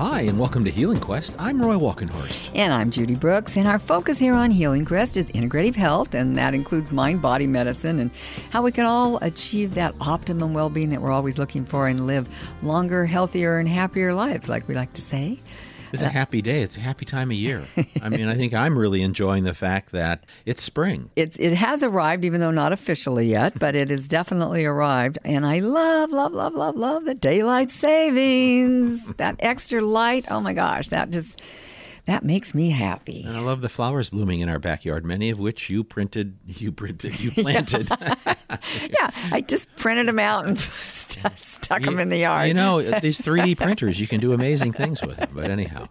Hi, and welcome to Healing Quest. I'm Roy Walkenhorst. And I'm Judy Brooks, and our focus here on Healing Quest is integrative health, and that includes mind body medicine and how we can all achieve that optimum well being that we're always looking for and live longer, healthier, and happier lives, like we like to say. It's a happy day. It's a happy time of year. I mean, I think I'm really enjoying the fact that it's spring. It's it has arrived, even though not officially yet, but it has definitely arrived. And I love, love, love, love, love the daylight savings. that extra light. Oh my gosh, that just that makes me happy. And I love the flowers blooming in our backyard, many of which you printed, you printed, you planted. yeah, I just printed them out and st- stuck them in the yard. You know, uh, these 3D printers, you can do amazing things with them. But anyhow,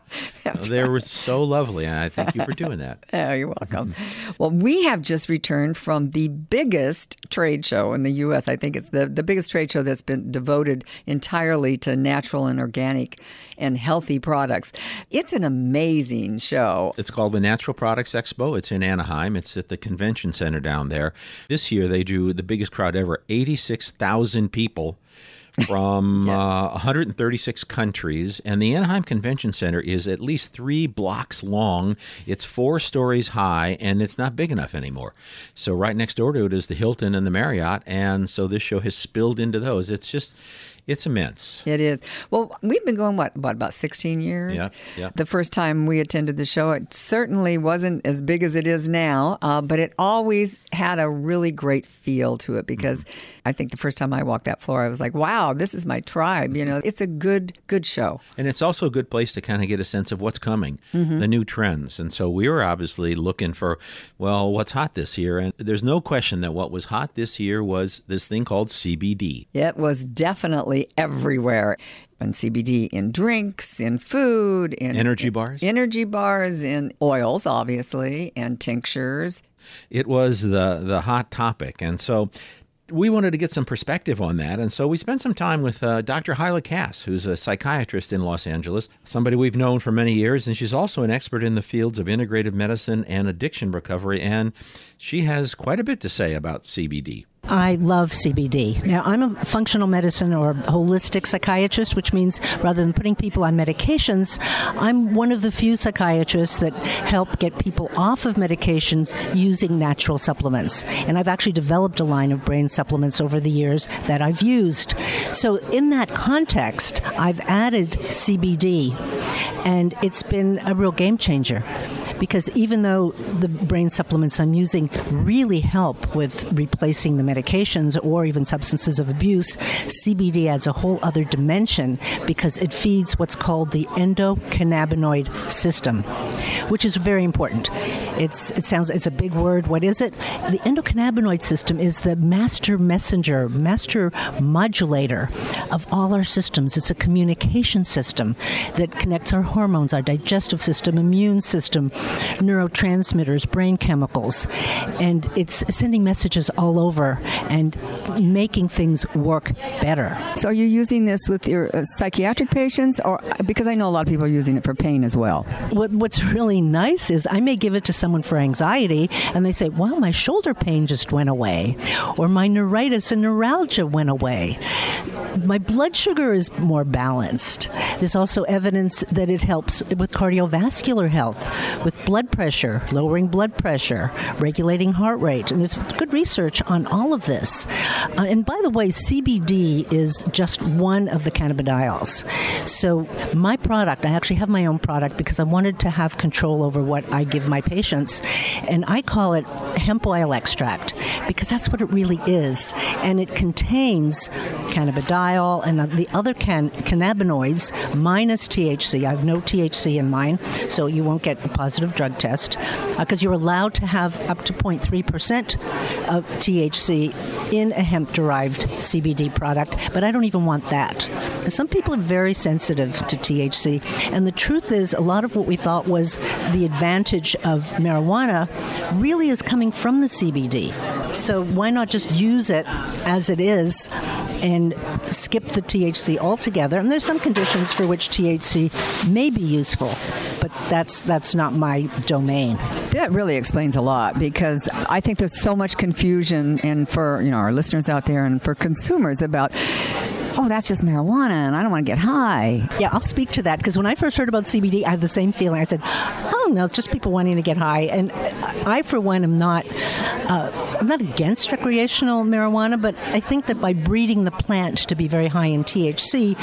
they were so lovely, and I thank you for doing that. Oh, you're welcome. well, we have just returned from the biggest trade show in the U.S. I think it's the, the biggest trade show that's been devoted entirely to natural and organic and healthy products. It's an amazing show. It's called the Natural Products Expo. It's in Anaheim. It's at the convention center down there. This year they drew the biggest crowd ever 86,000 people from yeah. uh, 136 countries. And the Anaheim Convention Center is at least three blocks long. It's four stories high, and it's not big enough anymore. So, right next door to it is the Hilton and the Marriott. And so, this show has spilled into those. It's just, it's immense. It is. Well, we've been going what, what about 16 years? Yeah, yeah. The first time we attended the show, it certainly wasn't as big as it is now, uh, but it always had a really great feel to it because mm-hmm. I think the first time I walked that floor, I was like, "Wow, this is my tribe." You know, it's a good, good show. And it's also a good place to kind of get a sense of what's coming, mm-hmm. the new trends. And so we were obviously looking for, well, what's hot this year? And there's no question that what was hot this year was this thing called CBD. It was definitely everywhere. And CBD in drinks, in food, in energy bars, energy bars, in oils, obviously, and tinctures. It was the the hot topic, and so we wanted to get some perspective on that, and so we spent some time with uh, Dr. Hyla Cass, who's a psychiatrist in Los Angeles, somebody we've known for many years, and she's also an expert in the fields of integrative medicine and addiction recovery, and she has quite a bit to say about CBD. I love CBD. Now, I'm a functional medicine or holistic psychiatrist, which means rather than putting people on medications, I'm one of the few psychiatrists that help get people off of medications using natural supplements. And I've actually developed a line of brain supplements over the years that I've used. So, in that context, I've added CBD, and it's been a real game changer because even though the brain supplements I'm using really help with replacing the medications or even substances of abuse, CBD adds a whole other dimension because it feeds what's called the endocannabinoid system, which is very important. It's it sounds it's a big word. What is it? The endocannabinoid system is the master messenger, master modulator of all our systems. It's a communication system that connects our hormones, our digestive system, immune system, neurotransmitters, brain chemicals, and it's sending messages all over and making things work better. So, are you using this with your uh, psychiatric patients, or because I know a lot of people are using it for pain as well? What, what's really nice is I may give it to someone for anxiety, and they say, "Wow, my shoulder pain just went away," or "My neuritis and neuralgia went away." My blood sugar is more balanced. There's also evidence that it helps with cardiovascular health, with blood pressure, lowering blood pressure, regulating heart rate. And there's good research on all of this. Uh, and by the way, CBD is just one of the cannabidiols. So my product, I actually have my own product because I wanted to have control over what I give my patients. And I call it hemp oil extract because that's what it really is. And it contains cannabidiol and the other can- cannabinoids minus THC. I have no THC in mine, so you won't get a positive drug test because uh, you're allowed to have up to 0.3% of THC in a hemp derived CBD product, but I don't even want that. Some people are very sensitive to THC, and the truth is, a lot of what we thought was the advantage of marijuana really is coming from the CBD. So why not just use it as it is and skip the THC altogether? And there's some conditions for which THC may be useful, but that's that's not my domain. That really explains a lot because I think there's so much confusion and for you know our listeners out there and for consumers about oh, that's just marijuana and I don't want to get high. Yeah, I'll speak to that because when I first heard about CBD, I had the same feeling. I said, no, it's just people wanting to get high. And I, for one, am not, uh, I'm not against recreational marijuana, but I think that by breeding the plant to be very high in THC,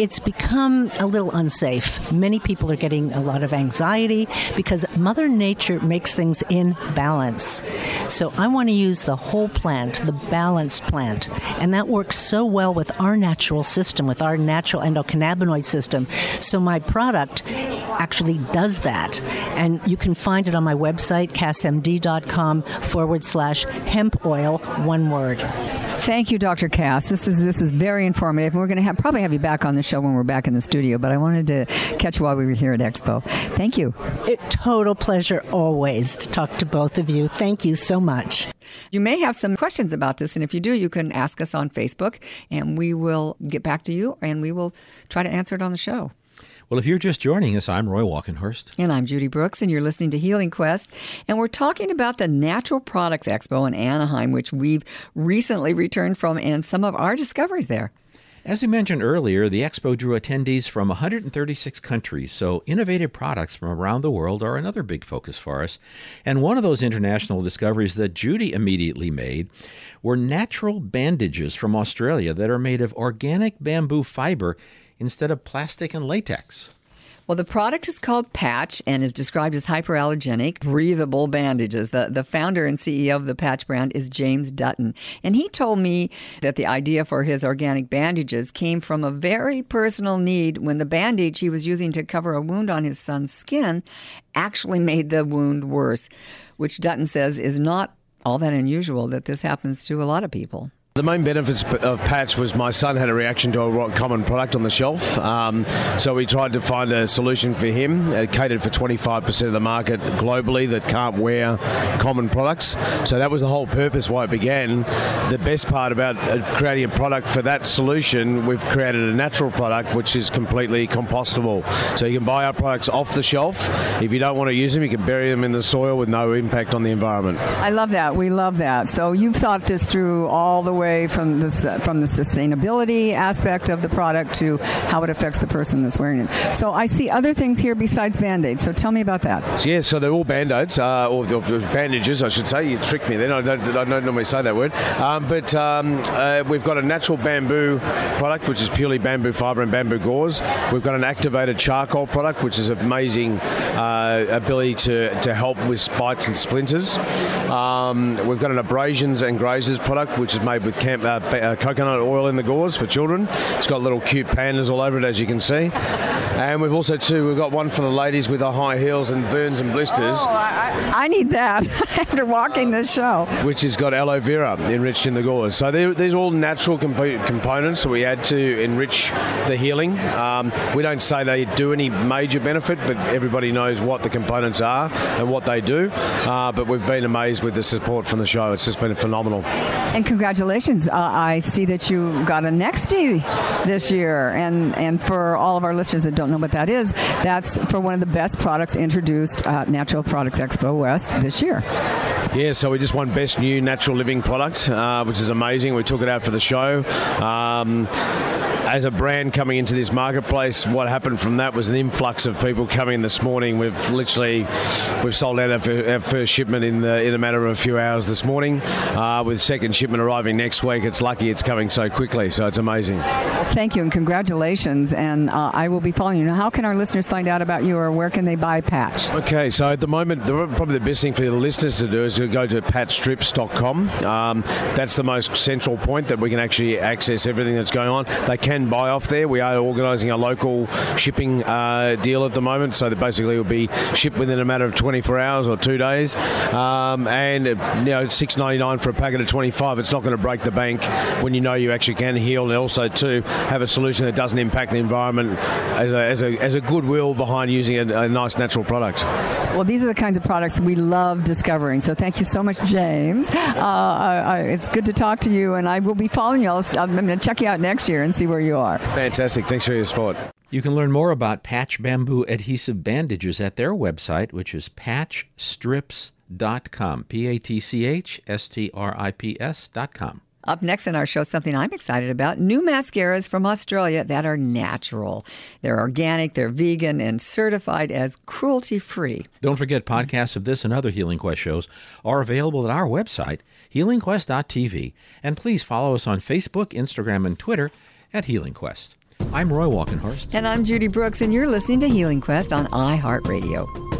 it's become a little unsafe. Many people are getting a lot of anxiety because Mother Nature makes things in balance. So I want to use the whole plant, the balanced plant. And that works so well with our natural system, with our natural endocannabinoid system. So my product actually does that. And you can find it on my website, cassmd.com forward slash hemp oil, one word. Thank you, Dr. Cass. This is this is very informative. We're going to have, probably have you back on the show when we're back in the studio, but I wanted to catch you while we were here at Expo. Thank you. A total pleasure always to talk to both of you. Thank you so much. You may have some questions about this, and if you do, you can ask us on Facebook, and we will get back to you, and we will try to answer it on the show. Well, if you're just joining us, I'm Roy Walkenhorst. And I'm Judy Brooks, and you're listening to Healing Quest. And we're talking about the Natural Products Expo in Anaheim, which we've recently returned from, and some of our discoveries there. As we mentioned earlier, the expo drew attendees from 136 countries, so innovative products from around the world are another big focus for us. And one of those international discoveries that Judy immediately made were natural bandages from Australia that are made of organic bamboo fiber instead of plastic and latex. Well, the product is called Patch and is described as hyperallergenic, breathable bandages. The, the founder and CEO of the Patch brand is James Dutton. And he told me that the idea for his organic bandages came from a very personal need when the bandage he was using to cover a wound on his son's skin actually made the wound worse, which Dutton says is not all that unusual that this happens to a lot of people. The main benefits of Patch was my son had a reaction to a common product on the shelf, um, so we tried to find a solution for him. It catered for 25% of the market globally that can't wear common products. So that was the whole purpose why it began. The best part about uh, creating a product for that solution, we've created a natural product which is completely compostable. So you can buy our products off the shelf. If you don't want to use them, you can bury them in the soil with no impact on the environment. I love that. We love that. So you've thought this through all the way away from this uh, from the sustainability aspect of the product to how it affects the person that's wearing it. So I see other things here besides band-aids. So tell me about that. Yeah, so they're all band-aids uh, or, or, bandages, I should say. You tricked me then. I don't, I don't normally say that word. Um, but um, uh, we've got a natural bamboo product, which is purely bamboo fibre and bamboo gauze. We've got an activated charcoal product, which is amazing uh, ability to, to help with spites and splinters. Um, we've got an abrasions and grazes product, which is made with camp, uh, uh, coconut oil in the gauze for children. It's got little cute pandas all over it, as you can see. And we've also too we've got one for the ladies with the high heels and burns and blisters. Oh, I, I need that after walking this show. Which has got aloe vera enriched in the gauze. So these are all natural comp- components that we add to enrich the healing. Um, we don't say they do any major benefit, but everybody knows what the components are and what they do. Uh, but we've been amazed with the support from the show. It's just been phenomenal. And congratulations! Uh, I see that you got a Nexty this year, and and for all of our listeners that don't don't know what that is, that's for one of the best products introduced at Natural Products Expo West this year. Yeah, so we just won Best New Natural Living Product, uh, which is amazing. We took it out for the show. Um, as a brand coming into this marketplace, what happened from that was an influx of people coming this morning. We've literally we've sold out our, first shipment in the in a matter of a few hours this morning. Uh, with second shipment arriving next week, it's lucky it's coming so quickly. So it's amazing. Thank you and congratulations. And uh, I will be following you. Now, how can our listeners find out about you, or where can they buy Patch? Okay, so at the moment, the, probably the best thing for the listeners to do is to go to patchstrips.com. Um, that's the most central point that we can actually access everything that's going on. They can can buy off there. We are organising a local shipping uh, deal at the moment, so that basically will be shipped within a matter of 24 hours or two days. Um, and you know, 6.99 for a packet of 25. It's not going to break the bank when you know you actually can heal, and also to have a solution that doesn't impact the environment as a, as a, as a goodwill behind using a, a nice natural product. Well, these are the kinds of products we love discovering. So thank you so much, James. Uh, I, it's good to talk to you, and I will be following you. All i am going to check you out next year and see where you are. Fantastic. Thanks for your support. You can learn more about Patch Bamboo Adhesive Bandages at their website, which is patchstrips.com. P A T C H S T R I P S.com. Up next in our show, something I'm excited about new mascaras from Australia that are natural. They're organic, they're vegan, and certified as cruelty free. Don't forget, podcasts of this and other Healing Quest shows are available at our website, healingquest.tv. And please follow us on Facebook, Instagram, and Twitter at Healing Quest. I'm Roy Walkenhorst. And I'm Judy Brooks, and you're listening to Healing Quest on iHeartRadio.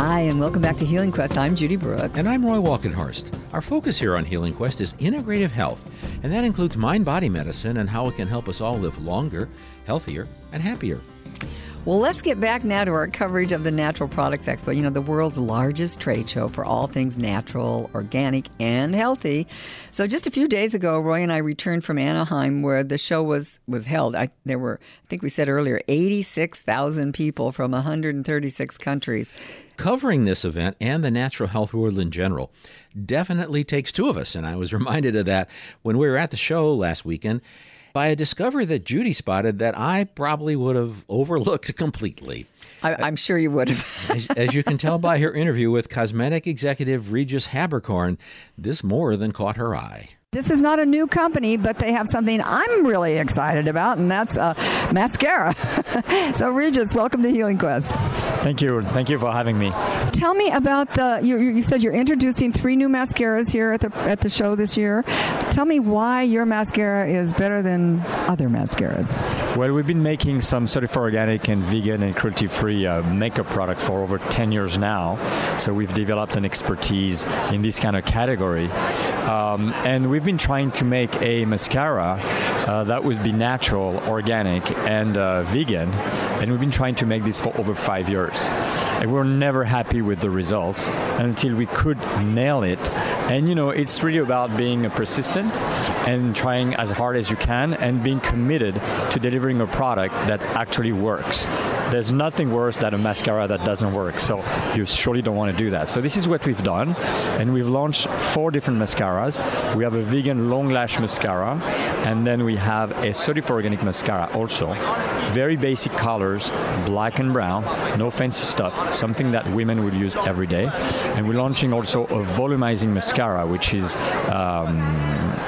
Hi, and welcome back to Healing Quest. I'm Judy Brooks. And I'm Roy Walkenhorst. Our focus here on Healing Quest is integrative health, and that includes mind body medicine and how it can help us all live longer, healthier, and happier. Well, let's get back now to our coverage of the Natural Products Expo, you know, the world's largest trade show for all things natural, organic, and healthy. So just a few days ago, Roy and I returned from Anaheim where the show was was held. I, there were, I think we said earlier, 86,000 people from 136 countries. Covering this event and the natural health world in general definitely takes two of us, and I was reminded of that when we were at the show last weekend by a discovery that Judy spotted that I probably would have overlooked completely. I, uh, am sure you would have. as, as, you can tell by her interview with cosmetic executive Regis Haberkorn, this more than caught her eye. This is not a new company, but they have something I'm really excited about, and that's uh, mascara. so, Regis, welcome to Healing Quest. Thank you. Thank you for having me. Tell me about the. You, you said you're introducing three new mascaras here at the at the show this year. Tell me why your mascara is better than other mascaras. Well, we've been making some certified organic and vegan and cruelty-free uh, makeup product for over 10 years now. So we've developed an expertise in this kind of category, um, and we've been trying to make a mascara uh, that would be natural, organic, and uh, vegan. And we've been trying to make this for over five years. And we are never happy with the results until we could nail it. And you know, it's really about being persistent and trying as hard as you can and being committed to delivering a product that actually works. There's nothing worse than a mascara that doesn't work. So you surely don't want to do that. So this is what we've done. And we've launched four different mascaras. We have a vegan long lash mascara, and then we have a certified organic mascara also. Very basic colors, black and brown, no fancy stuff, something that women would use every day. And we're launching also a volumizing mascara, which is um,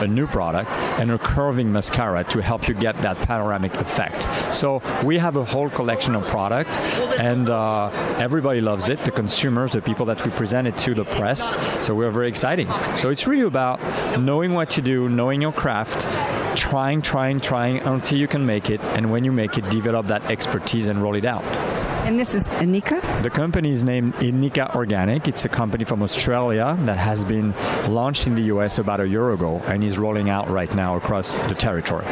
a new product, and a curving mascara to help you get that panoramic effect. So we have a whole collection of product, and uh, everybody loves it. The consumers, the people that we present it to, the press. So we're very exciting. So it's really about knowing what to do, knowing your craft, trying, trying, trying until you can make it, and when you make it, develop that expertise and roll it out. And this is Inika? The company is named Inika Organic. It's a company from Australia that has been launched in the US about a year ago and is rolling out right now across the territory.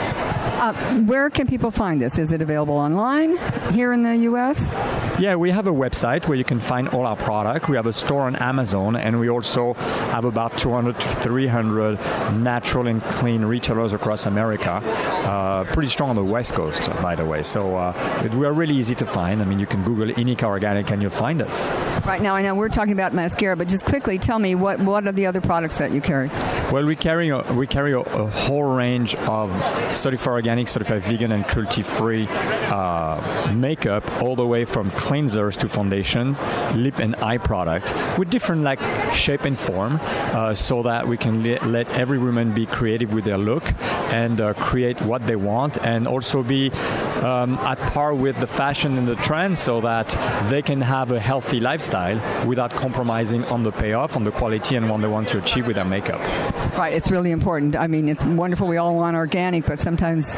Uh, where can people find this? Is it available online here in the US? Yeah, we have a website where you can find all our product. We have a store on Amazon, and we also have about 200 to 300 natural and clean retailers across America. Uh, pretty strong on the West Coast, by the way. So uh, we are really easy to find. I mean, you can Google Inika Organic and you'll find us. Right now, I know we're talking about mascara, but just quickly tell me what, what are the other products that you carry? Well, we carry a, we carry a, a whole range of certified organic organic, certified vegan, and cruelty-free uh, makeup, all the way from cleansers to foundation, lip and eye product, with different like shape and form, uh, so that we can le- let every woman be creative with their look and uh, create what they want, and also be um, at par with the fashion and the trend, so that they can have a healthy lifestyle without compromising on the payoff, on the quality, and what they want to achieve with their makeup. Right, it's really important. I mean, it's wonderful. We all want organic, but sometimes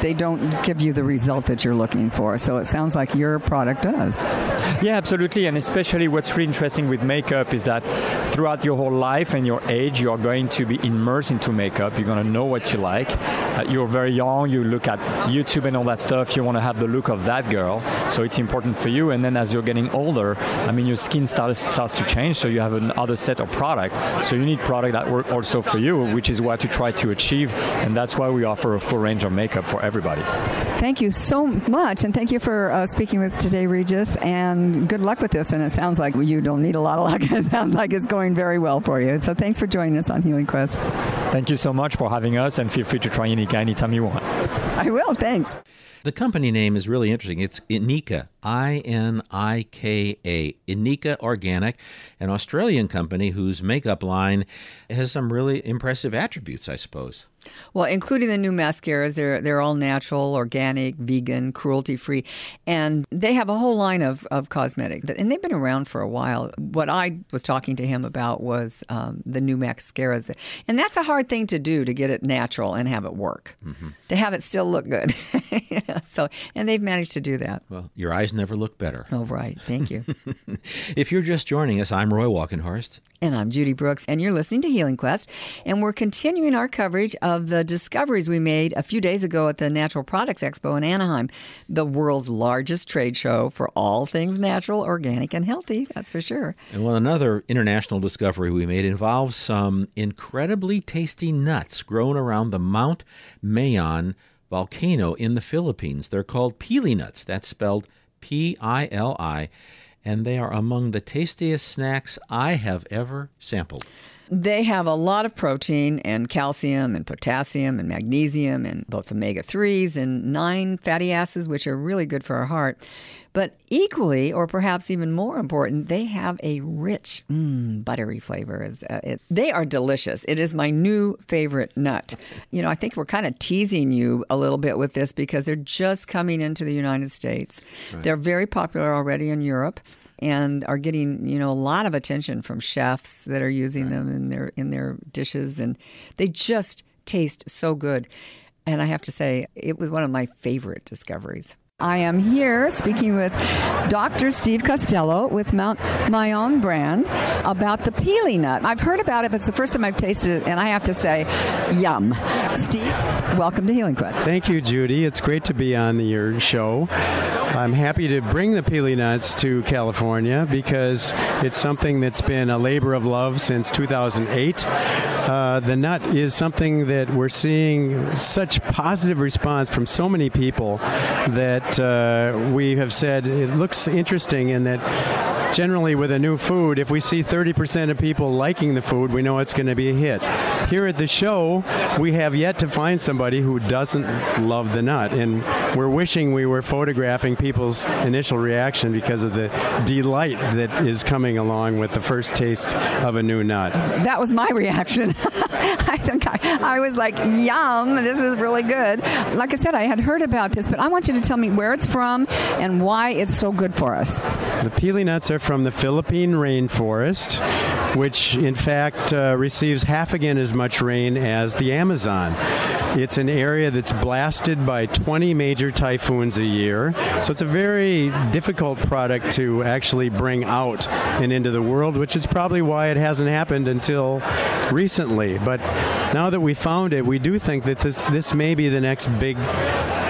they don't give you the result that you're looking for. So it sounds like your product does. Yeah, absolutely. And especially what's really interesting with makeup is that throughout your whole life and your age, you are going to be immersed into makeup. You're going to know what you like. Uh, you're very young, you look at YouTube and all that stuff, you want to have the look of that girl. So it's important for you. And then as you're getting older, I mean, your skin starts, starts to change. So you have another set of product. So you need product that work also for you, which is what you try to achieve. And that's why we offer a full range of makeup for everybody. Thank you so much, and thank you for uh, speaking with us today, Regis. And good luck with this. And it sounds like you don't need a lot of luck. It sounds like it's going very well for you. So thanks for joining us on Healing Quest. Thank you so much for having us, and feel free to try Inika anytime you want. I will. Thanks. The company name is really interesting. It's Inika, I N I K A, Inika Organic, an Australian company whose makeup line has some really impressive attributes, I suppose. Well, including the new mascaras, they're they're all natural, organic, vegan, cruelty free, and they have a whole line of of cosmetic, and they've been around for a while. What I was talking to him about was um, the new mascaras, and that's a hard thing to do to get it natural and have it work, mm-hmm. to have it still look good. so, and they've managed to do that. Well, your eyes never look better. Oh, right. Thank you. if you're just joining us, I'm Roy Walkenhorst. And I'm Judy Brooks, and you're listening to Healing Quest. And we're continuing our coverage of the discoveries we made a few days ago at the Natural Products Expo in Anaheim, the world's largest trade show for all things natural, organic, and healthy, that's for sure. And well, another international discovery we made involves some incredibly tasty nuts grown around the Mount Mayon volcano in the Philippines. They're called pili nuts. That's spelled P I L I and they are among the tastiest snacks I have ever sampled. They have a lot of protein and calcium and potassium and magnesium and both omega 3s and nine fatty acids, which are really good for our heart. But equally, or perhaps even more important, they have a rich, mm, buttery flavor. Uh, they are delicious. It is my new favorite nut. You know, I think we're kind of teasing you a little bit with this because they're just coming into the United States. Right. They're very popular already in Europe and are getting you know a lot of attention from chefs that are using right. them in their in their dishes, and they just taste so good. And I have to say, it was one of my favorite discoveries. I am here speaking with Dr. Steve Costello with Mount Mayon brand about the pili nut. I've heard about it, but it's the first time I've tasted it, and I have to say, yum. Steve, welcome to Healing Quest. Thank you, Judy. It's great to be on your show. I'm happy to bring the pili nuts to California because it's something that's been a labor of love since 2008. Uh, the nut is something that we're seeing such positive response from so many people that uh, we have said it looks interesting in that generally with a new food, if we see 30% of people liking the food, we know it's going to be a hit. Here at the show, we have yet to find somebody who doesn't love the nut, and we're wishing we were photographing people's initial reaction because of the delight that is coming along with the first taste of a new nut. That was my reaction. I think I, I was like, yum, this is really good. Like I said, I had heard about this, but I want you to tell me where it's from and why it's so good for us. The pili nuts are from the Philippine rainforest, which in fact uh, receives half again as much rain as the Amazon. It's an area that's blasted by 20 major typhoons a year, so it's a very difficult product to actually bring out and into the world, which is probably why it hasn't happened until recently. But now that we found it, we do think that this, this may be the next big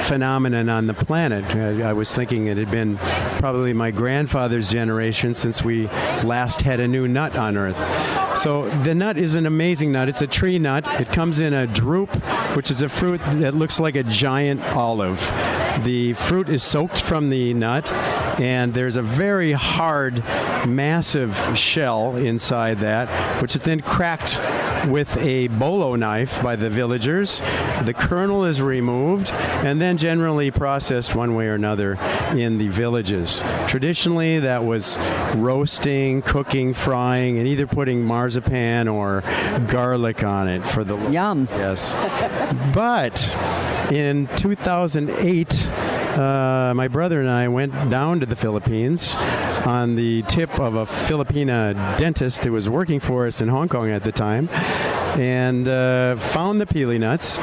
phenomenon on the planet. I, I, was thinking it had been probably my grandfather's generation since we last had a new nut on Earth. So the nut is an amazing nut. It's a tree nut. It comes in a drupe, which is a fruit that looks like a giant olive The fruit is soaked from the nut, and there's a very hard, massive shell inside that, which is then cracked with a bolo knife by the villagers. The kernel is removed and then generally processed one way or another in the villages. Traditionally, that was roasting, cooking, frying, and either putting marzipan or garlic on it for the Yum. Yes. but in 2008, uh, my brother and I went down to the Philippines on the tip of a Filipina dentist who was working for us in Hong Kong at the time and uh, found the pili nuts.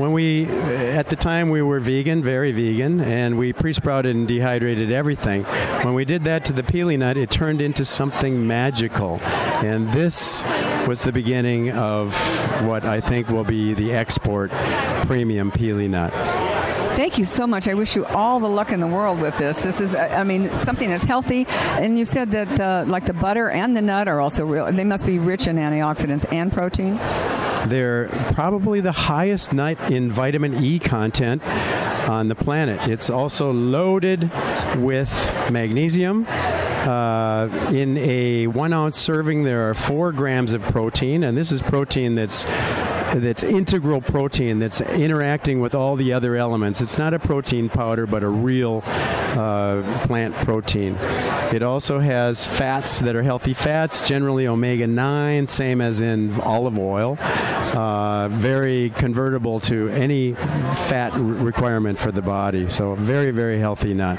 When we at the time we were vegan very vegan and we pre-sprouted and dehydrated everything. When we did that to the pili nut it turned into something magical. And this was the beginning of what i think will be the export premium pili nut Thank you so much. I wish you all the luck in the world with this. This is, I mean, something that's healthy. And you said that the, like the butter and the nut are also real. They must be rich in antioxidants and protein. They're probably the highest nut in vitamin E content on the planet. It's also loaded with magnesium. Uh, in a one ounce serving, there are four grams of protein, and this is protein that's that's integral protein that's interacting with all the other elements. It's not a protein powder, but a real uh, plant protein. It also has fats that are healthy fats, generally omega 9, same as in olive oil. Uh, very convertible to any fat requirement for the body. So, very, very healthy nut.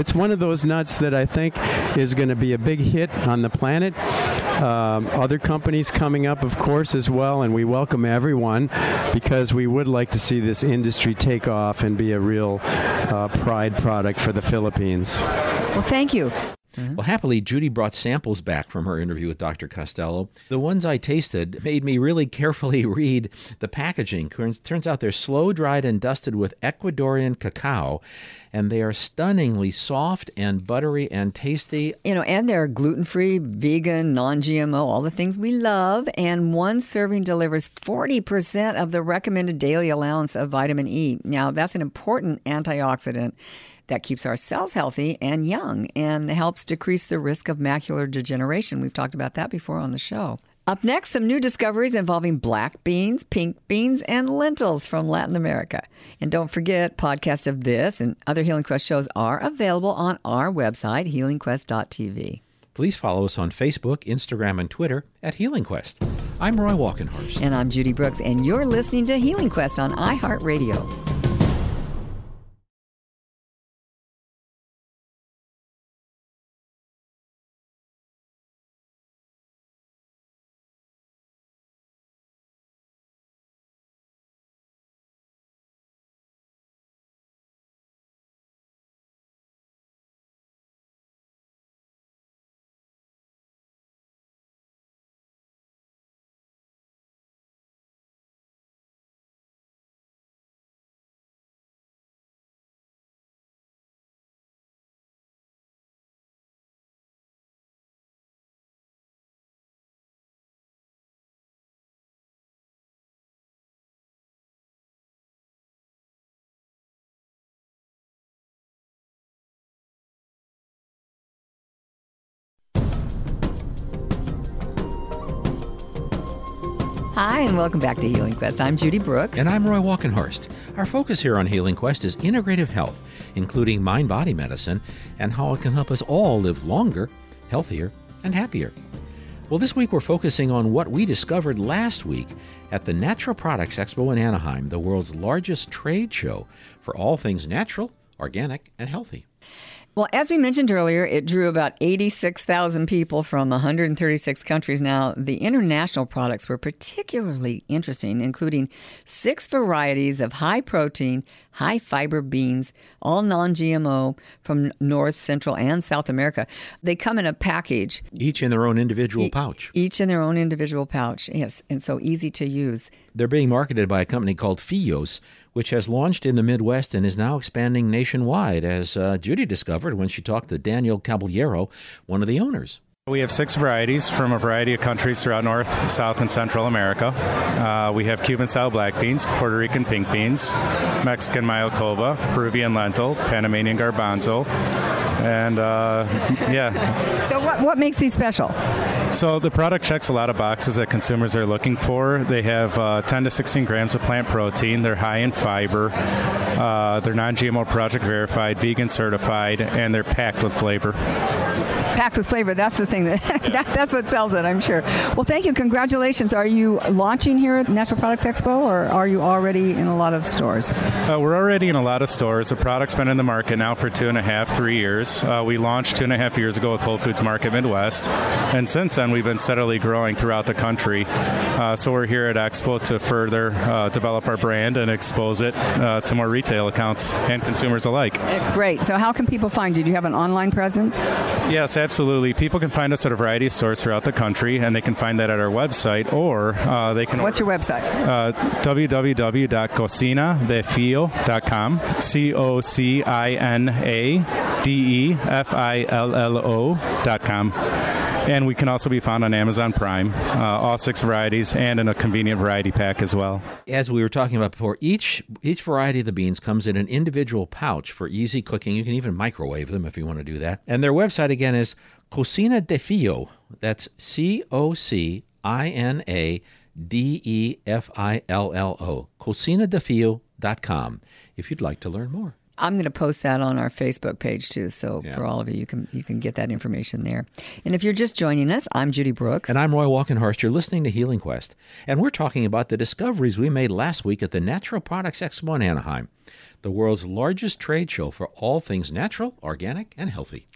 It's one of those nuts that I think is going to be a big hit on the planet. Um, other companies coming up, of course, as well, and we welcome everyone because we would like to see this industry take off and be a real uh, pride product for the Philippines. Well, thank you. Mm-hmm. Well, happily, Judy brought samples back from her interview with Dr. Costello. The ones I tasted made me really carefully read the packaging. Turns, turns out they're slow dried and dusted with Ecuadorian cacao, and they are stunningly soft and buttery and tasty. You know, and they're gluten free, vegan, non GMO, all the things we love. And one serving delivers 40% of the recommended daily allowance of vitamin E. Now, that's an important antioxidant that keeps our cells healthy and young and helps decrease the risk of macular degeneration. We've talked about that before on the show. Up next, some new discoveries involving black beans, pink beans, and lentils from Latin America. And don't forget, podcasts of this and other Healing Quest shows are available on our website, healingquest.tv. Please follow us on Facebook, Instagram, and Twitter at Healing Quest. I'm Roy Walkenhorst. And I'm Judy Brooks, and you're listening to Healing Quest on iHeartRadio. Hi, and welcome back to Healing Quest. I'm Judy Brooks. And I'm Roy Walkenhorst. Our focus here on Healing Quest is integrative health, including mind body medicine and how it can help us all live longer, healthier, and happier. Well, this week we're focusing on what we discovered last week at the Natural Products Expo in Anaheim, the world's largest trade show for all things natural, organic, and healthy. Well, as we mentioned earlier, it drew about 86,000 people from 136 countries. Now, the international products were particularly interesting, including six varieties of high protein, high fiber beans, all non GMO from North, Central, and South America. They come in a package, Each in their own individual pouch. each in their own individual pouch. Yes, and so easy to use. They're being marketed by a company called Fios, which has launched in the Midwest and is now expanding nationwide, as uh, Judy discovered when she talked to Daniel Caballero, one of the owners. We have six varieties from a variety of countries throughout North, South, and Central America. Uh, we have Cuban style black beans, Puerto Rican pink beans, Mexican Mayocoba, Peruvian lentil, Panamanian garbanzo, and uh, yeah. So, what, what makes these special? So, the product checks a lot of boxes that consumers are looking for. They have uh, 10 to 16 grams of plant protein, they're high in fiber, uh, they're non GMO project verified, vegan certified, and they're packed with flavor packed with flavor. That's the thing that, that, that's what sells it, I'm sure. Well, thank you. Congratulations. Are you launching here at Natural Products Expo, or are you already in a lot of stores? Uh, we're already in a lot of stores. The product's been in the market now for two and a half, three years. Uh, we launched two and a half years ago with Whole Foods Market Midwest, and since then we've been steadily growing throughout the country. Uh, so we're here at Expo to further uh, develop our brand and expose it uh, to more retail accounts and consumers alike. Great. So how can people find you? Do you have an online presence? Yes, absolutely. People can find us at a variety of stores throughout the country, and they can find that at our website, or uh, they can. What's your website? Uh, www.cocinadefillo.com. C O C I N A D E F I L L O.com. And we can also be found on Amazon Prime, uh, all six varieties, and in a convenient variety pack as well. As we were talking about before, each each variety of the beans comes in an individual pouch for easy cooking. You can even microwave them if you want to do that. And their website again is Cocina de Fillo. That's C O C I N A D E F I L L O. Cocinadefillo.com if you'd like to learn more. I'm going to post that on our Facebook page too. So yeah. for all of you, you can you can get that information there. And if you're just joining us, I'm Judy Brooks, and I'm Roy Walkenhorst. You're listening to Healing Quest, and we're talking about the discoveries we made last week at the Natural Products Expo in Anaheim, the world's largest trade show for all things natural, organic, and healthy.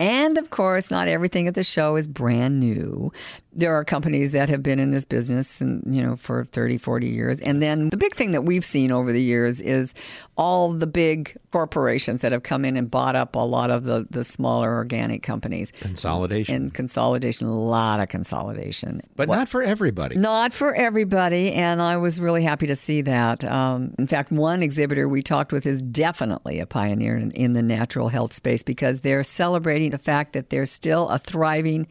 And of course, not everything at the show is brand new. There are companies that have been in this business and, you know, for 30, 40 years. And then the big thing that we've seen over the years is all the big corporations that have come in and bought up a lot of the, the smaller organic companies. Consolidation. And consolidation, a lot of consolidation. But not for everybody. Not for everybody. And I was really happy to see that. Um, in fact, one exhibitor we talked with is definitely a pioneer in, in the natural health space because they're celebrating the fact that they're still a thriving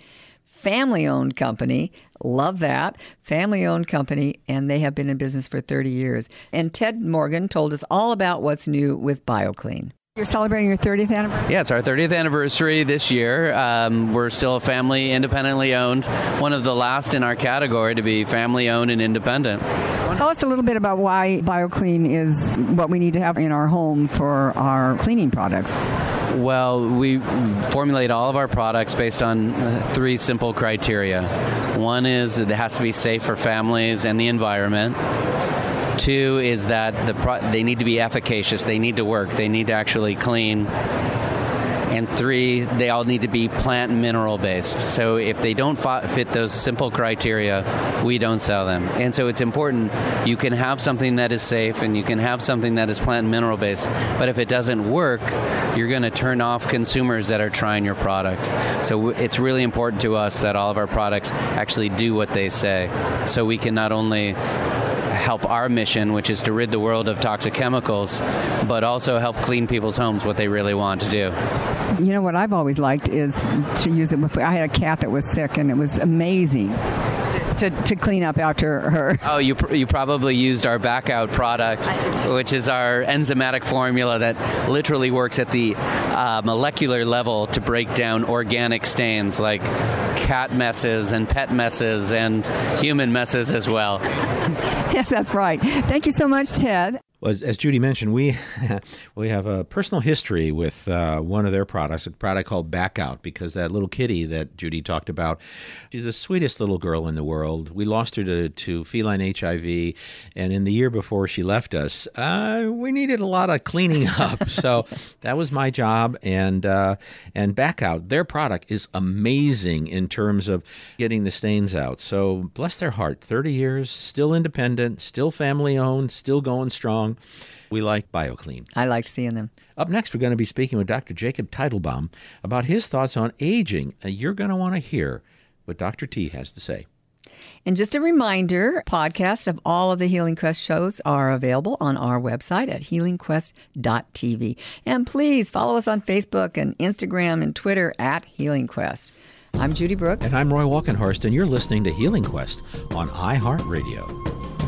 family owned company. Love that. Family owned company, and they have been in business for 30 years. And Ted Morgan told us all about what's new with Biokleen. You're celebrating your 30th anniversary? Yeah, it's our 30th anniversary this year. Um, we're still a family independently owned, one of the last in our category to be family owned and independent. Tell us a little bit about why Biokleen is what we need to have in our home for our cleaning products. Well, we formulate all of our products based on uh, three simple criteria. One is it has to be safe for families and the environment. Two is that the pro- they need to be efficacious. They need to work. They need to actually clean and three, they all need to be plant mineral based. So if they don't fit those simple criteria, we don't sell them. And so it's important you can have something that is safe and you can have something that is plant mineral based, but if it doesn't work, you're going to turn off consumers that are trying your product. So it's really important to us that all of our products actually do what they say. So we can not only help our mission, which is to rid the world of toxic chemicals, but also help clean people's homes, what they really want to do. You know what I've always liked is to use it. Before. I had a cat that was sick, and it was amazing to, to clean up after her. Oh, you, pr- you probably used our back out product, which is our enzymatic formula that literally works at the uh, molecular level to break down organic stains like cat messes and pet messes and human messes as well. yes, that's right. Thank you so much, Ted. As, as, Judy mentioned, we we have a personal history with uh, one of their products, a product called Bac-Out, because that little kitty that Judy talked about, she's the sweetest little girl in the world. We lost her to, to feline HIV, and in the year before she left us, uh, we needed a lot of cleaning up. so that was my job, and uh, and Bac-Out, their product is amazing in terms of getting the stains out. So bless their heart, thirty years, still independent, still family owned, still going strong. We like Biokleen. I like seeing them. Up next, we're going to be speaking with Dr. Jacob Teitelbaum about his thoughts on aging. Uh, you're going to want to hear what Dr. T has to say. And just a reminder, podcasts of all of the Healing Quest shows are available on our website at healingquest.tv. And please follow us on Facebook and Instagram and Twitter at Healing Quest. I'm Judy Brooks. And I'm Roy Walkenhorst, and you're listening to Healing Quest on iHeartRadio.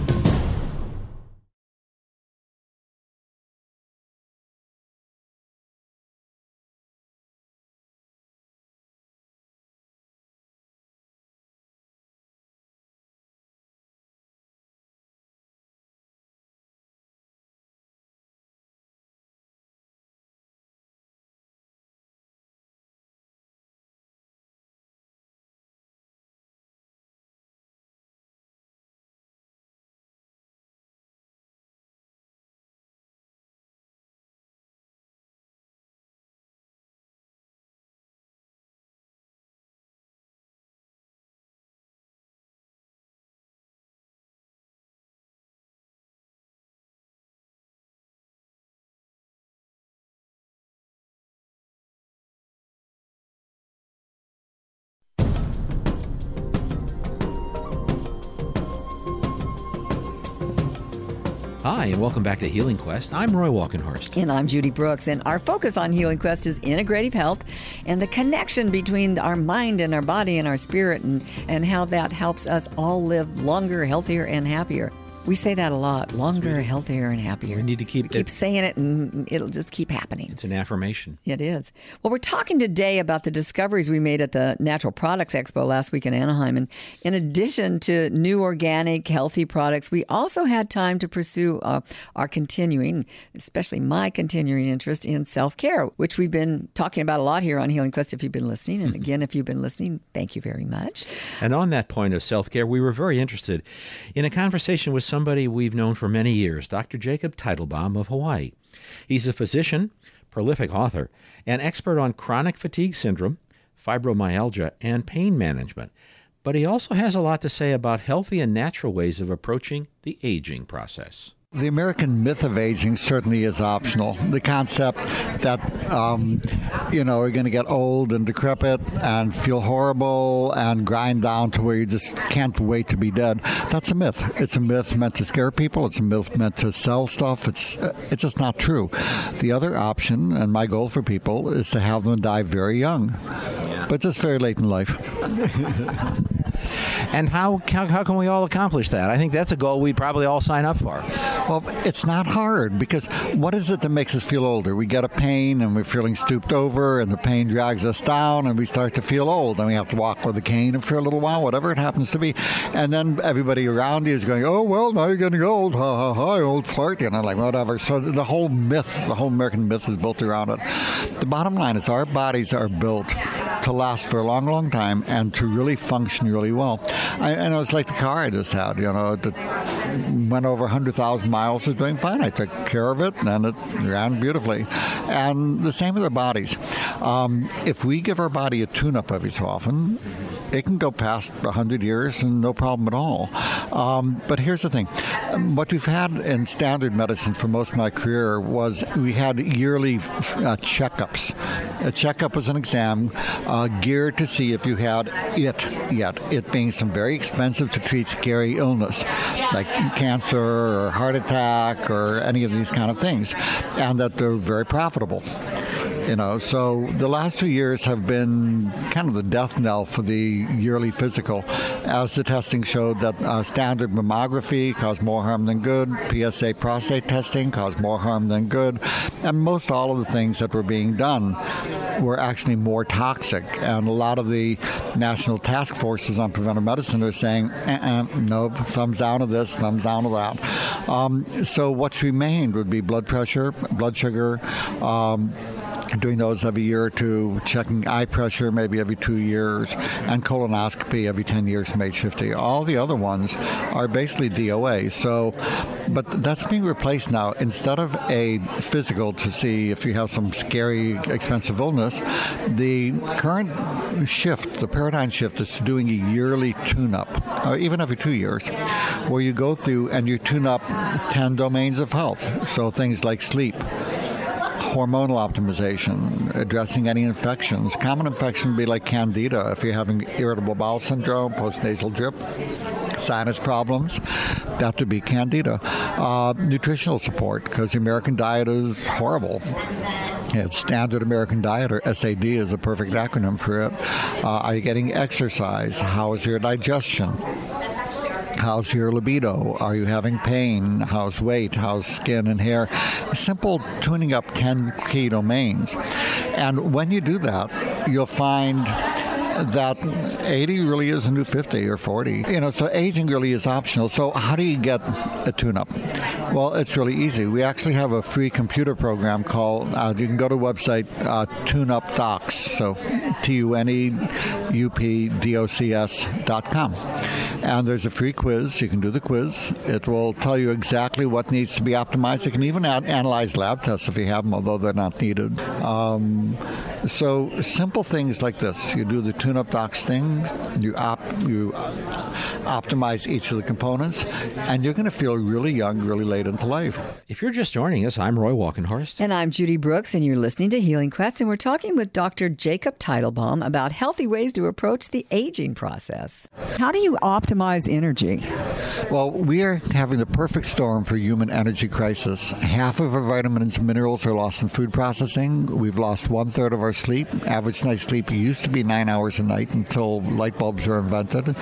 Hi, and welcome back to Healing Quest. I'm Roy Walkenhorst. And I'm Judy Brooks. And our focus on Healing Quest is integrative health and the connection between our mind and our body and our spirit, and, and how that helps us all live longer, healthier, and happier. We say that a lot longer, healthier, and happier. We need to keep, keep saying it, and it'll just keep happening. It's an affirmation. It is. Well, we're talking today about the discoveries we made at the Natural Products Expo last week in Anaheim. And in addition to new organic, healthy products, we also had time to pursue uh, our continuing, especially my continuing interest in self care, which we've been talking about a lot here on Healing Quest if you've been listening. And again, if you've been listening, thank you very much. And on that point of self care, we were very interested in a conversation with somebody we've known for many years, Dr. Jacob Teitelbaum of Hawaii. He's a physician, prolific author, and expert on chronic fatigue syndrome, fibromyalgia, and pain management. But he also has a lot to say about healthy and natural ways of approaching the aging process. The American myth of aging certainly is optional. The concept that, um, you know, you're going to get old and decrepit and feel horrible and grind down to where you just can't wait to be dead, that's a myth. It's a myth meant to scare people. It's a myth meant to sell stuff. It's, uh, it's just not true. The other option, and my goal for people, is to have them die very young, but just very late in life. And how, how, how can we all accomplish that? I think that's a goal we'd probably all sign up for. Well, it's not hard because what is it that makes us feel older? We get a pain and we're feeling stooped over, and the pain drags us down, and we start to feel old, and we have to walk with a cane for a little while, whatever it happens to be. And then everybody around you is going, "Oh well, now you're getting old, ha ha ha, old flirt," you know, like whatever. So the whole myth, the whole American myth, is built around it. The bottom line is our bodies are built to last for a long, long time and to really function really well. I, and it was like the car I just had, you know, that went over 100,000 miles, was doing fine. I took care of it, and it ran beautifully. And the same with our bodies. Um, if we give our body a tune up every so often, it can go past 100 years and no problem at all. Um, but here's the thing what we've had in standard medicine for most of my career was we had yearly uh, checkups. A checkup was an exam uh, geared to see if you had it yet, it being some very expensive to treat scary illness like cancer or heart attack or any of these kind of things, and that they're very profitable you know so the last two years have been kind of the death knell for the yearly physical as the testing showed that uh, standard mammography caused more harm than good psa prostate testing caused more harm than good and most all of the things that were being done were actually more toxic and a lot of the national task forces on preventive medicine are saying uh-uh, no thumbs down to this thumbs down to that. Um, so what's remained would be blood pressure blood sugar um, doing those every year or two, checking eye pressure maybe every two years, and colonoscopy every 10 years from age 50. All the other ones are basically DOA. So, but that's being replaced now. Instead of a physical to see if you have some scary, expensive illness, the current shift, the paradigm shift, is to doing a yearly tune up, or even every two years, where you go through and you tune up 10 domains of health. So things like sleep hormonal optimization, addressing any infections. Common infection would be like candida if you're having irritable bowel syndrome, postnasal drip, sinus problems. That would be candida. Uh, nutritional support because the American diet is horrible It's Standard American Diet, or SAD is a perfect acronym for it. Uh, are you getting exercise? How is your digestion? How's your libido? Are you having pain? How's weight? How's skin and hair? Simple tuning up 10 key domains. And when you do that, you'll find that 80 really is a new 50 or 40. You know, so aging really is optional. So how do you get a tune-up? Well, it's really easy. We actually have a free computer program called. Uh, you can go to website uh, TuneUp Docs. So T U N E U P D O C S dot com. And there's a free quiz. You can do the quiz. It will tell you exactly what needs to be optimized. It can even ad- analyze lab tests if you have them, although they're not needed. Um, so simple things like this. You do the tune-up docs thing. You op- you optimize each of the components, and you're going to feel really young, really late into life. If you're just joining us, I'm Roy Walkenhorst. And I'm Judy Brooks, and you're listening to Healing Quest, and we're talking with Dr. Jacob Teitelbaum about healthy ways to approach the aging process. How do you optimize energy? Well, we are having the perfect storm for human energy crisis. Half of our vitamins and minerals are lost in food processing. We've lost one third of our sleep. Average night sleep used to be nine hours a night until light bulbs were invented.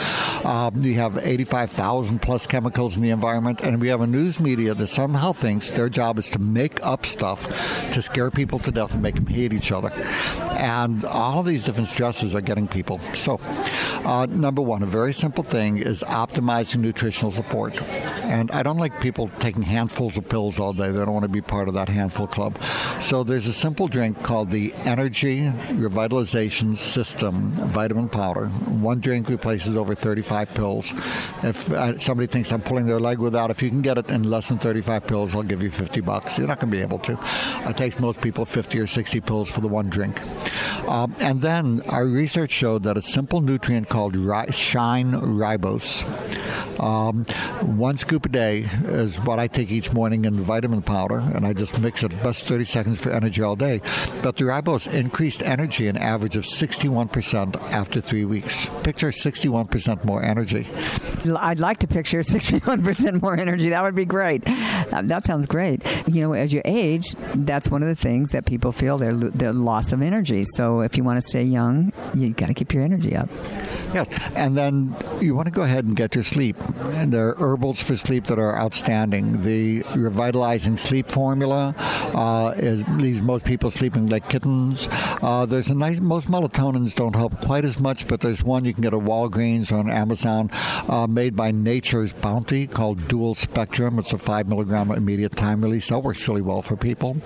Um, we have 85,000 plus chemicals in the environment, and we have a news media that somehow thinks their job is to make up stuff to scare people to death and make them hate each other. And all of these different stresses are getting people. So, uh, number one, a very simple thing is optimizing nutritional support. And I don't like people taking handfuls of pills all day. They don't want to be part of that handful club. So there's a simple drink called the Energy Revitalization System vitamin powder. One drink replaces over 35 pills. If uh, somebody thinks I'm pulling their leg without, if you can get it in less than 35 pills, I'll give you 50 bucks. You're not going to be able to. It takes most people 50 or 60 pills for the one drink. Um, and then our research showed that a simple nutrient called ri- shine ribose. Um, one scoop a day is what I take each morning in the vitamin powder, and I just mix it best 30 seconds for energy all day. But the ribose increased energy an average of 61% after three weeks. Picture 61% more energy. I'd like to picture 61% more energy. That would be great. Um, that sounds great. You know, as you age, that's one of the things that people feel their the loss of energy. So if you want to stay young, you got to keep your energy up. Yes, and then you want to go ahead and get your sleep. And there are herbals for sleep that are outstanding. The revitalizing sleep formula uh, is, leaves most people sleeping like kittens. Uh, there's a nice. Most melatonins don't help quite as much, but there's one you can get at Walgreens on Amazon, uh, made by Nature's Bounty called Dual Spectrum. It's a five milligram immediate time release. That works really well for people.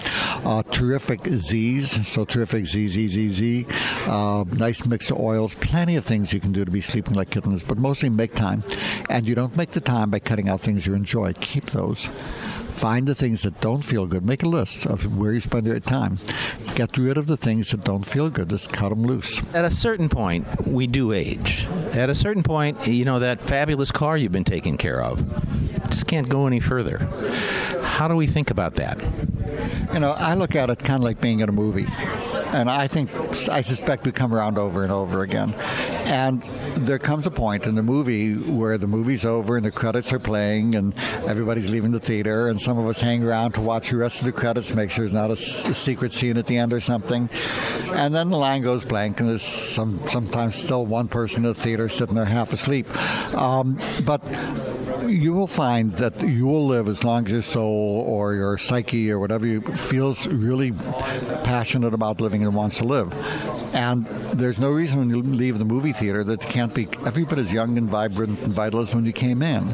Uh, terrific Z's, so terrific Z Z Z Z. Uh, nice mix of oils. Plenty of things you can do to be sleeping like kittens, but mostly make time. And you don't make the time by cutting out things you enjoy. Keep those. Find the things that don't feel good. Make a list of where you spend your time. Get rid of the things that don't feel good. Just cut them loose. At a certain point, we do age. At a certain point, you know, that fabulous car you've been taking care of just can't go any further. How do we think about that? You know, I look at it kind of like being in a movie. And I think, I suspect we come around over and over again. And there comes a point in the movie where the movie's over and the credits are playing and everybody's leaving the theater and some of us hang around to watch the rest of the credits, make sure there's not a, s- a secret scene at the end or something. And then the line goes blank and there's some sometimes still one person in the theater sitting there half asleep. Um, but you will find that you will live as long as your soul or your psyche or whatever you feels really passionate about living and wants to live. And there's no reason when you leave the movie theater that you can't be every bit as young and vibrant and vital as when you came in.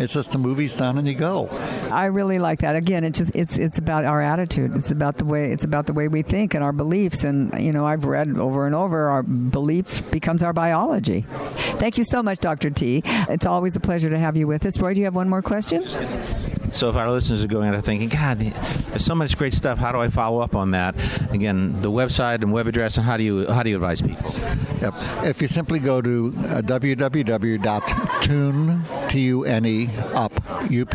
It's just the movie's done and you go. I really like that. Again, it's just it's it's about our attitude. It's about the way it's about the way we think and our beliefs. And you know, I've read over and over, our belief becomes our biology. Thank you so much, Dr. T. It's always a pleasure to have you with us. Roy, do you have one more question? So if our listeners are going out thinking, God, there's so much great stuff. How do I follow up on that? Again, the website and web address, and how do you how do you advise people? Yep. If you simply go to uh, www.tune up UP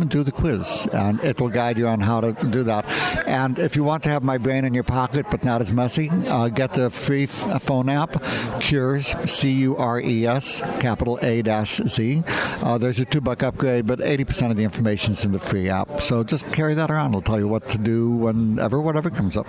and do the quiz, and it will guide you on how to do that. And if you want to have my brain in your pocket but not as messy, uh, get the free f- phone app Cures C U R E S capital A dash Z. Uh, there's a two buck upgrade, but 80% of the information is in the free app. So just carry that around. It'll tell you what to do whenever whatever comes up.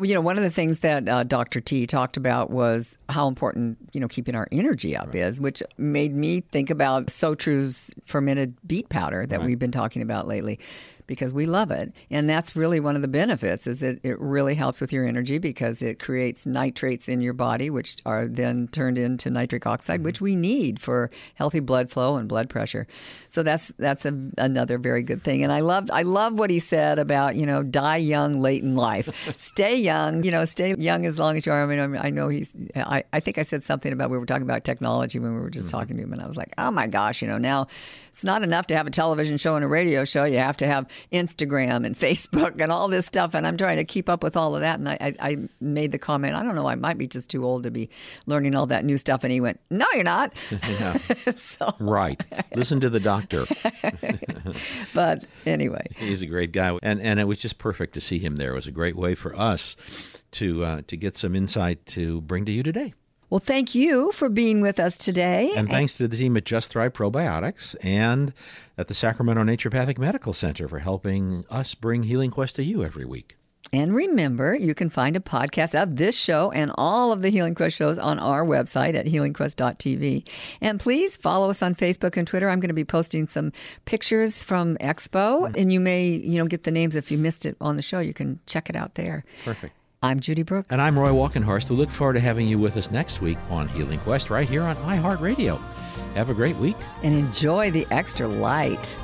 You know, one of the things that uh, Dr. T talked about was how important, you know, keeping our energy up is, which made me think about Sotru's fermented beet powder that we've been talking about lately because we love it. And that's really one of the benefits is that it really helps with your energy because it creates nitrates in your body, which are then turned into nitric oxide, which mm-hmm. we need for healthy blood flow and blood pressure. So that's that's a, another very good thing. And I loved I love what he said about you know die young late in life, stay young, you know stay young as long as you are. I mean I know he's I, I think I said something about we were talking about technology when we were just mm-hmm. talking to him, and I was like oh my gosh, you know now it's not enough to have a television show and a radio show. You have to have Instagram and Facebook and all this stuff. And I'm trying to keep up with all of that. And I, I, I made the comment, I don't know, I might be just too old to be learning all that new stuff. And he went, No, you're not. so, Right. Listen to the doctor. but anyway, He's a great guy, and and it was just perfect to see him there. It was a great way for us to uh, to get some insight to bring to you today. Well, thank you for being with us today. And thanks to the team at Just Thrive Probiotics and at the Sacramento Naturopathic Medical Center for helping us bring Healing Quest to you every week. And remember, you can find a podcast of this show and all of the Healing Quest shows on our website at healingquest.tv. And please follow us on Facebook and Twitter. I'm going to be posting some pictures from Expo, mm. and you may, you know, get the names if you missed it on the show. You can check it out there. Perfect. I'm Judy Brooks. And I'm Roy Walkenhorst. We look forward to having you with us next week on Healing Quest right here on iHeartRadio. Have a great week. and enjoy the extra light.